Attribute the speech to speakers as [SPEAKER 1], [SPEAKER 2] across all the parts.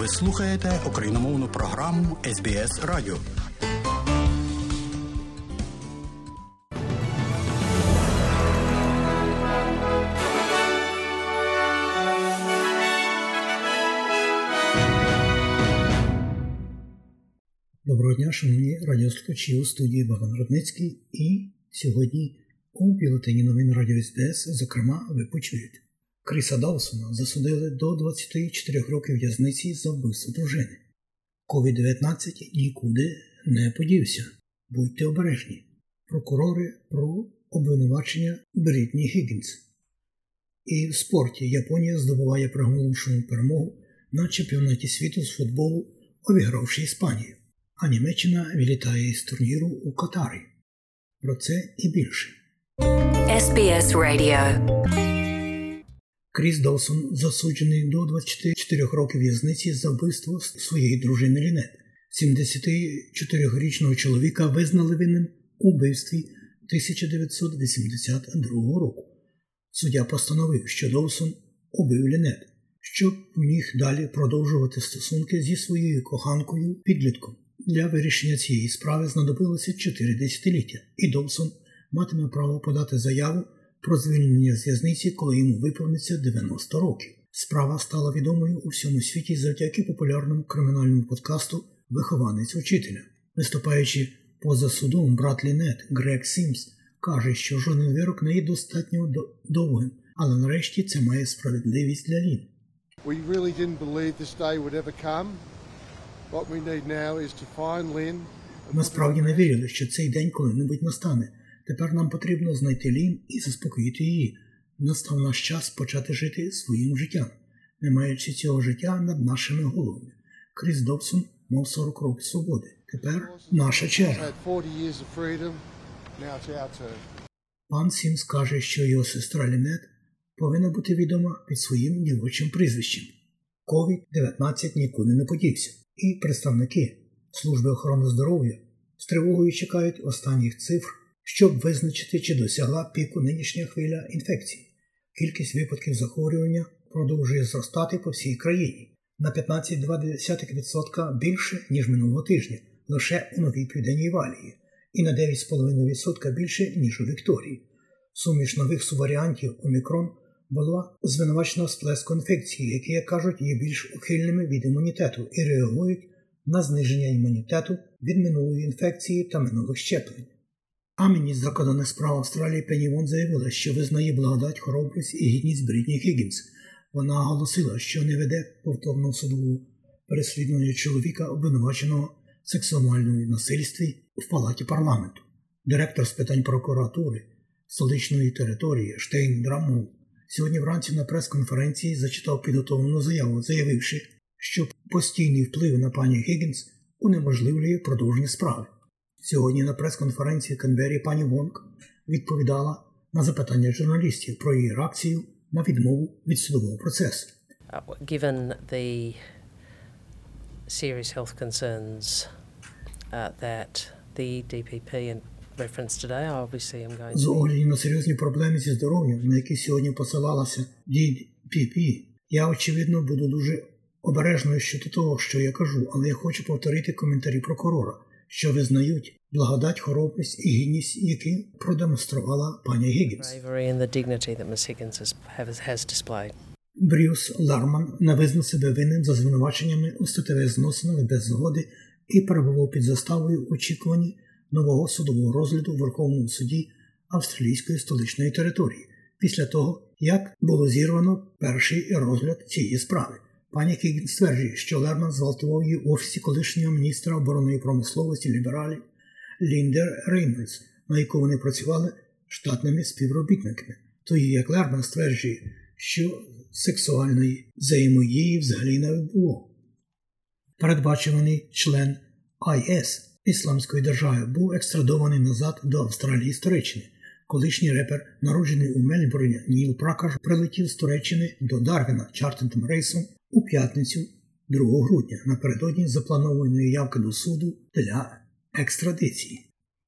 [SPEAKER 1] Ви слухаєте україномовну програму СБС Радіо.
[SPEAKER 2] Доброго дня, шановні радіослухачі у студії Богдан Рудницький. І сьогодні у бюлетені новин Радіо СБС, зокрема, ви почуєте. Кріса Даусона засудили до 24 років в'язниці за вбивство дружини. COVID-19 нікуди не подівся. Будьте обережні. Прокурори про обвинувачення Брітні Гіггінс. І в спорті Японія здобуває приголомшену перемогу на чемпіонаті світу з футболу, обігравши Іспанію. А Німеччина вилітає із турніру у Катарі. Про це і більше.
[SPEAKER 3] SBS Radio.
[SPEAKER 2] Кріс Доусон засуджений до 24 років в'язниці за вбивство своєї дружини Лінет. 74-річного чоловіка визнали винним у вбивстві 1982 року. Суддя постановив, що Доусон убив Лінет, щоб міг далі продовжувати стосунки зі своєю коханкою підлітком. Для вирішення цієї справи знадобилося 4 десятиліття, і Доусон матиме право подати заяву про звільнення з в'язниці, коли йому виповниться 90 років. Справа стала відомою у всьому світі завдяки популярному кримінальному подкасту Вихованець учителя. Виступаючи поза судом, брат Лінет Грег Сімс каже, що жоден вирок не є достатньо довгим, але нарешті це має справедливість для Лін.
[SPEAKER 4] We really didn't believe this day would ever come. What we need now is to find Lynn.
[SPEAKER 2] Ми справді не вірили, що цей день коли-небудь настане. Тепер нам потрібно знайти Лін і заспокоїти її. Настав наш час почати жити своїм життям, не маючи цього життя над нашими головами. Кріс Добсон мав 40 років свободи. Тепер наша черга.
[SPEAKER 4] Had 40 years of freedom. Now it's our turn.
[SPEAKER 2] Пан Сімс каже, що його сестра Лінет повинна бути відома під своїм дівочим прізвищем. COVID-19 нікуди не подівся, і представники служби охорони здоров'я з тривогою чекають останніх цифр, щоб визначити, чи досягла піку нинішня хвиля інфекції. Кількість випадків захворювання продовжує зростати по всій країні на 15,2% більше, ніж минулого тижня, лише у новій південній валії, і на 9,5% більше, ніж у Вікторії. Суміш нових субваріантів Омікрон була звинувачена сплеску інфекції, які, як кажуть, є більш ухильними від імунітету і реагують на зниження імунітету від минулої інфекції та минулих щеплень. А міністр закордонних справ Австралії Пенні Вон заявила, що визнає благодать, хоробрість і гідність Брітні Гіггінс. Вона оголосила, що не веде повторного судового переслідування чоловіка, обвинуваченого в сексуальному насильстві в палаті парламенту. Директор з питань прокуратури столичної території Шейн Драмголд сьогодні вранці на прес-конференції зачитав підготовлену заяву, заявивши, що постійний вплив на пані Гіггінс унеможливлює продовження справи. Сьогодні на прес-конференції Канберрі пані Вонг відповідала на запитання журналістів про її реакцію на відмову від судового процесу.
[SPEAKER 5] Uh, given the serious health concerns uh, that the DPP and today, obviously I'm going
[SPEAKER 2] З огляду на серйозні проблеми зі здоров'ям, на які сьогодні посилалася DPP, я очевидно буду дуже обережною щодо того, що я кажу, але я хочу повторити коментарі прокурора, що визнають благодать, хоробрість і гідність, які продемонструвала пані Гіггінс. Брюс Ларман не визнав себе винним за звинуваченнями у статевих зносинах без згоди і перебував під заставою в очікуванні нового судового розгляду в Верховному суді австралійської столичної території після того, як було зірвано перший розгляд цієї справи. Пані Кігін стверджує, що Лерман зґвалтував її в офісі колишнього міністра оборонної промисловості лібералів Ліндер Рейнольдс, на яку вони працювали штатними співробітниками. Тоді як Лерман стверджує, що сексуальної взаємодії взагалі не було. Передбачуваний член ІС Ісламської держави був екстрадований назад до Австралії з Туреччини. Колишній репер, народжений у Мельбурні, Ніл Пракаш, прилетів з Туреччини до Дарвіна чартентим рейсом у п'ятницю 2 грудня напередодні запланованої явки до суду для екстрадиції.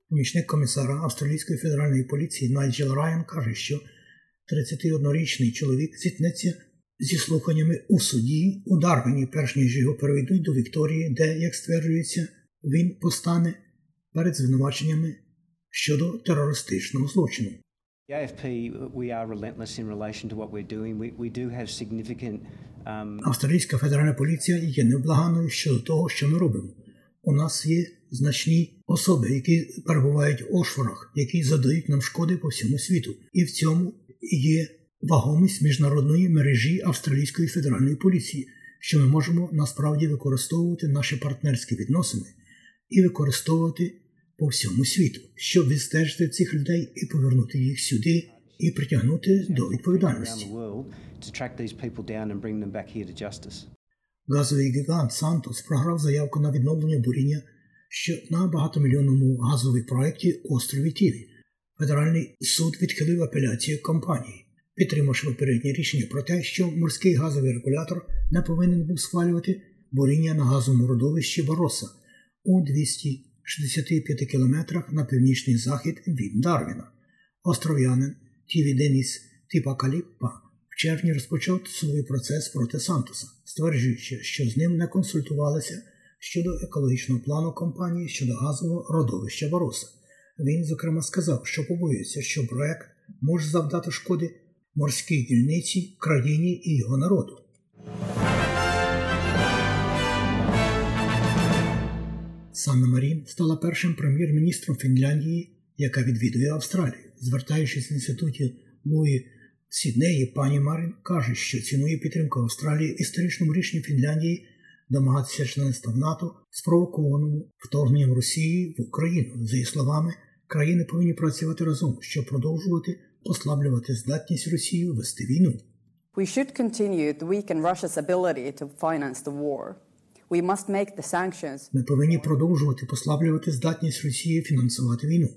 [SPEAKER 2] Помічник комісара Австралійської федеральної поліції Найджел Райан каже, що 31-річний чоловік зіткнеться зі слуханнями у суді у Дарвіні, перш ніж його переведуть до Вікторії, де, як стверджується, він постане перед звинуваченнями щодо терористичного злочину.
[SPEAKER 6] The AFP, we are relentless in relation to what we're doing. We, we do have significant um,
[SPEAKER 2] Австралійська федеральна поліція є невблаганою щодо того, що ми робимо. У нас є значні особи, які перебувають в Ошфорах, які задають нам шкоди по всьому світу, і в цьому є вагомість міжнародної мережі австралійської федеральної поліції, що ми можемо насправді використовувати наші партнерські відносини і використовувати по всьому світу, щоб відстежити цих людей і повернути їх сюди і притягнути до відповідальності. Газовий гігант Сантос програв заявку на відновлення буріння що на багатомільйонному газовій проєкті острові Тіві. Федеральний суд відхилив апеляцію компанії, підтримавши попереднє рішення про те, що морський газовий регулятор не повинен був схвалювати буріння на газовому родовищі Бароса у 265 кілометрах на північний захід від Дарвіна. Остров'янин Тіві Деніс Тіпакаліппа в червні розпочав судовий процес проти Сантоса, стверджуючи, що з ним не консультувалися щодо екологічного плану компанії щодо газового родовища Бароса. Він, зокрема, сказав, що побоюється, що проект може завдати шкоди морській дільниці, країні і його народу. Санна Марін стала першим прем'єр-міністром Фінляндії, яка відвідує Австралію. Звертаючись в інституті Луї Сіднеї, пані Марін каже, що цінує підтримку Австралії історичному рішенню Фінляндії домагатися членства в НАТО спровокованому вторгненням Росії в Україну. За її словами, країни повинні працювати разом, щоб продовжувати послаблювати здатність Росії вести війну.
[SPEAKER 7] We should continue to weaken Russia's ability to finance the war.
[SPEAKER 2] Ми повинні продовжувати послаблювати здатність Росії фінансувати війну.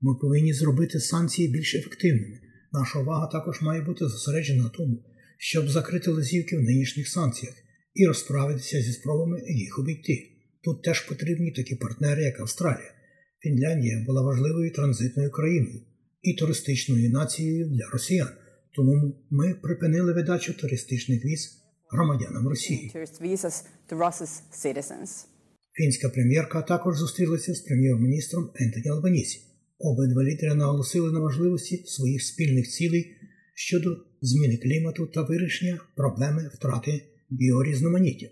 [SPEAKER 2] Ми повинні зробити санкції більш ефективними. Наша увага також має бути зосереджена на тому, щоб закрити лазівки в нинішніх санкціях і розправитися зі спробами їх обійти. Тут теж потрібні такі партнери, як Австралія. Фінляндія була важливою транзитною країною і туристичною нацією для росіян. Тому ми припинили видачу туристичних віз громадянам Росії. Фінська прем'єрка також зустрілася з прем'єр-міністром Ентоні Албанісі. Обидва лідери наголосили на важливості своїх спільних цілей щодо зміни клімату та вирішення проблеми втрати біорізноманіття.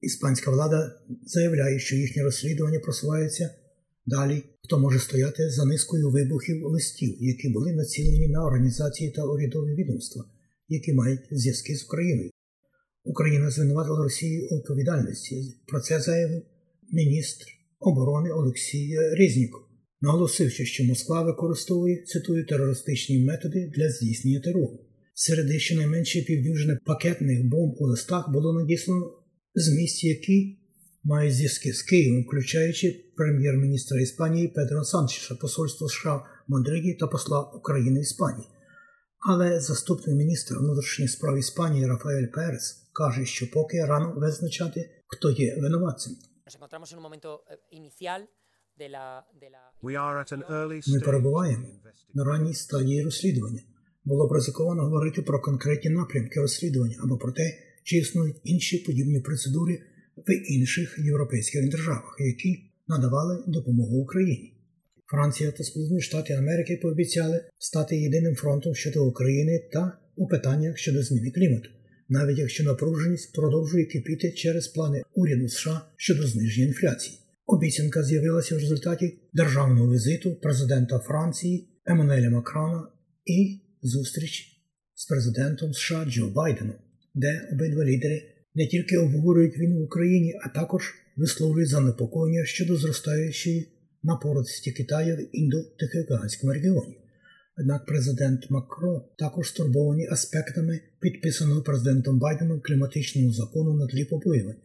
[SPEAKER 2] Іспанська влада заявляє, що їхнє розслідування просувається далі, хто може стояти за низкою вибухів листів, які були націлені на організації та урядові відомства, які мають зв'язки з Україною. Україна звинуватила Росію у відповідальності. Про це заявив міністр оборони Олексій Різніков, наголосивши, що Москва використовує цитую терористичні методи для здійснення терору. Серед щонайменше півдюжини пакетних бомб у листах було надіслано з місць, які мають зв'язки з Києвом, включаючи прем'єр-міністра Іспанії Педро Санчеша, посольство США в Мадриді та посла України Іспанії. Але заступник міністра внутрішніх справ Іспанії Рафаель Перес каже, що поки рано визначати, хто є винуватцем.
[SPEAKER 8] Eh,
[SPEAKER 2] Ми перебуваємо на ранній стадії розслідування. Було б ризиковано говорити про конкретні напрямки розслідування або про те, чи існують інші подібні процедури в інших європейських державах, які надавали допомогу Україні. Франція та Сполучені Штати Америки пообіцяли стати єдиним фронтом щодо України та у питаннях щодо зміни клімату, навіть якщо напруженість продовжує кипіти через плани уряду США щодо зниження інфляції. Обіцянка з'явилася в результаті державного візиту президента Франції Еммануеля Макрона і зустріч з президентом США Джо Байденом, де обидва лідери не тільки обговорюють війну в Україні, а також висловлюють занепокоєння щодо зростаючої напорості Китаю в індо-тихоокеанському регіоні. Однак президент Макрон також стурбовані аспектами підписаного президентом Байденом кліматичного закону на тлі побоювань,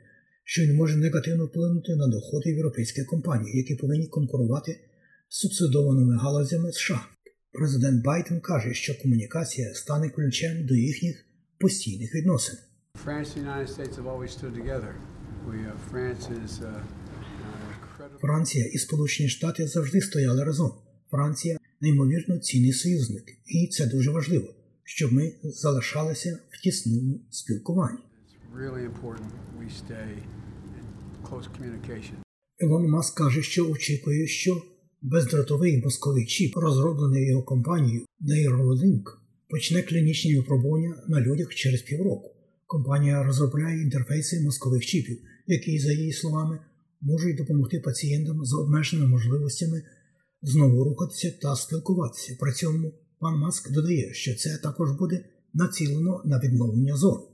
[SPEAKER 2] що він може негативно вплинути на доходи європейських компаній, які повинні конкурувати з субсидованими галузями США. Президент Байден каже, що комунікація стане ключем до їхніх постійних відносин.
[SPEAKER 9] Uh, uh, uh.
[SPEAKER 2] Франція і Сполучені Штати завжди стояли разом. Франція неймовірно цінний союзник, і це дуже важливо, щоб ми залишалися в тісному спілкуванні. Ілон Маск каже, що очікує, що бездротовий мозковий чіп, розроблений його компанією Neuralink, почне клінічні випробування на людях через півроку. Компанія розробляє інтерфейси мозкових чіпів, які, за її словами, можуть допомогти пацієнтам з обмеженими можливостями знову рухатися та спілкуватися. При цьому пан Маск додає, що це також буде націлено на відновлення зору.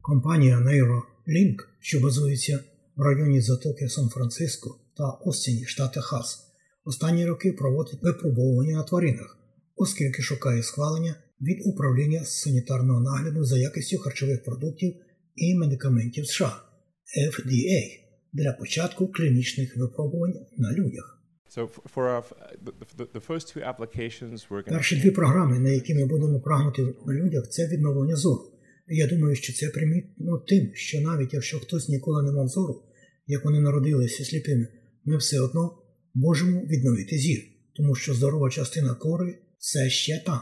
[SPEAKER 2] Компанія Neuralink, що базується в районі затоки Сан-Франциско та Остіні, штат Техас, останні роки проводить випробовування на тваринах, оскільки шукає схвалення від управління санітарного нагляду за якістю харчових продуктів і медикаментів США FDA для початку клінічних випробувань на людях. Перші дві програми, на які ми будемо прагнути на людях, це відновлення зору. Я думаю, що це примітно тим, що навіть якщо хтось ніколи не мав зору, як вони народилися сліпими, ми все одно можемо відновити зір, тому що здорова частина кори все ще там.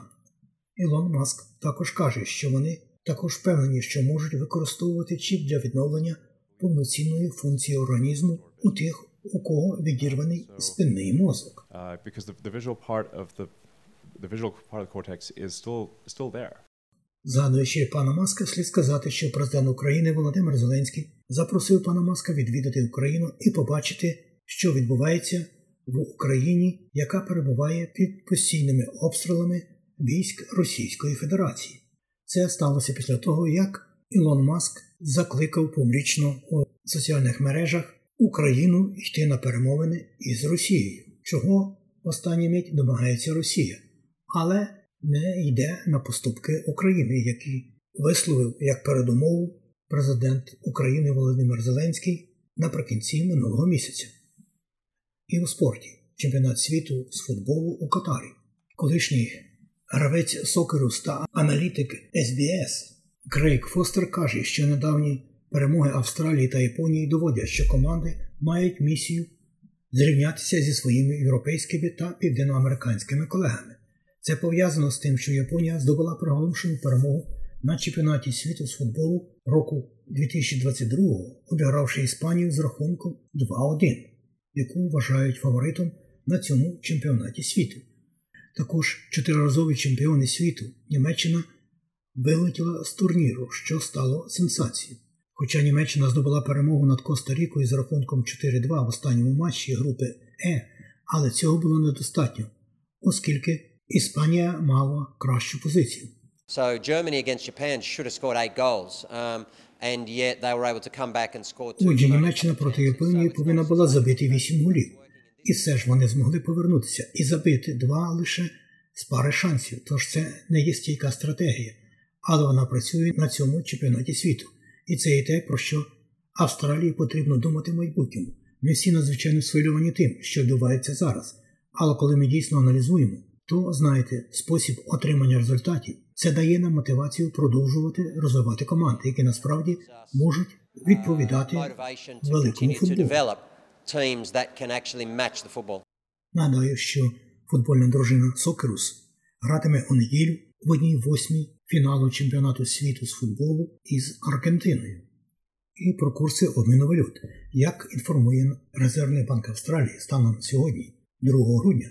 [SPEAKER 2] Ілон Маск також каже, що вони також впевнені, що можуть використовувати чіп для відновлення повноцінної функції організму у тих, у кого відірваний спинний мозок.
[SPEAKER 10] uh, there.
[SPEAKER 2] Згадуючи пана Маска, слід сказати, що президент України Володимир Зеленський запросив пана Маска відвідати Україну і побачити, що відбувається в Україні, яка перебуває під постійними обстрілами військ Російської Федерації. Це сталося після того, як Ілон Маск закликав публічно у соціальних мережах Україну йти на перемовини із Росією, чого в останню мить домагається Росія, але не йде на поступки України, які висловив як передумову президент України Володимир Зеленський наприкінці минулого місяця. І у спорті чемпіонат світу з футболу у Катарі. Колишній гравець Сокерус та аналітик SBS Крейг Фостер каже, що недавні перемоги Австралії та Японії доводять, що команди мають місію зрівнятися зі своїми європейськими та південноамериканськими колегами. Це пов'язано з тим, що Японія здобула приголомшену перемогу на чемпіонаті світу з футболу року 2022, обігравши Іспанію з рахунком 2-1, яку вважають фаворитом на цьому чемпіонаті світу. Також чотириразові чемпіони світу Німеччина вилетіла з турніру, що стало сенсацією. Хоча Німеччина здобула перемогу над Коста-Рікою з рахунком 4-2 в останньому матчі групи Е, але цього було недостатньо, оскільки Іспанія мала кращу позицію.
[SPEAKER 11] So Germany against Japan should have scored eight goals, um, and yet they were able to come back and score two.
[SPEAKER 2] Отже, Німеччина проти Японії повинна була забити 8 голів. І все ж вони змогли повернутися і забити два лише з пари шансів. Тож це не є стійка стратегія, але вона працює на цьому чемпіонаті світу. І це і те, про що Австралії потрібно думати в майбутньому. Ми всі надзвичайно схвильовані тим, що відбувається зараз. Але коли ми дійсно аналізуємо, то знаєте, спосіб отримання результатів це дає нам мотивацію продовжувати розвивати команди, які насправді можуть відповідати великому футболу. Нагадаю, що футбольна дружина Сокерус гратиме у неділю в одній восьмій фіналу чемпіонату світу з футболу із Аргентиною. І про курси обміну валют. Як інформує Резервний банк Австралії станом сьогодні, 2 грудня,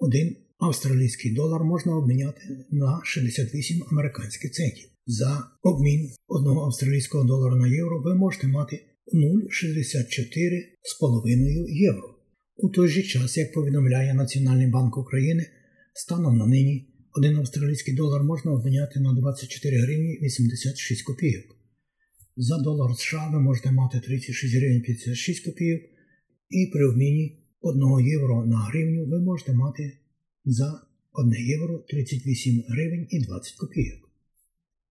[SPEAKER 2] один австралійський долар можна обміняти на 68 американських центів. За обмін одного австралійського долара на євро ви можете мати 0,64,5 євро. У той же час, як повідомляє Національний банк України, станом на нині один австралійський долар можна обміняти на 24 гривні 86 копійок. За долар США ви можете мати 36 гривень 56 копійок, і при обміні 1 євро на гривню ви можете мати за 1 євро 38 гривень і 20 копійок.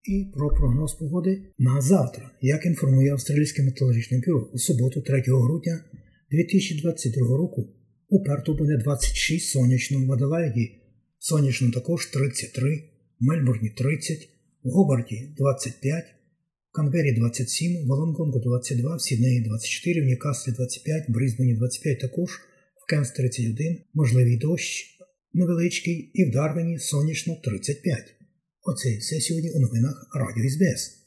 [SPEAKER 2] І про прогноз погоди на завтра, як інформує Австралійське метеорологічне бюро, у суботу, 3 грудня 2022 року у Перту буде 26 сонячно, в Аделаїді сонячно також 33, Мельбурні 30, в Гобарді 25, в Канбері 27, в Волонгонгу 22, в Сіднеї 24, в Ньюкаслі 25, в Брізбені 25 також, в Кенс 31, можливий дощ невеличкий і в Дарвіні сонячно 35. Оце все сьогодні у новинах Радіо СБС.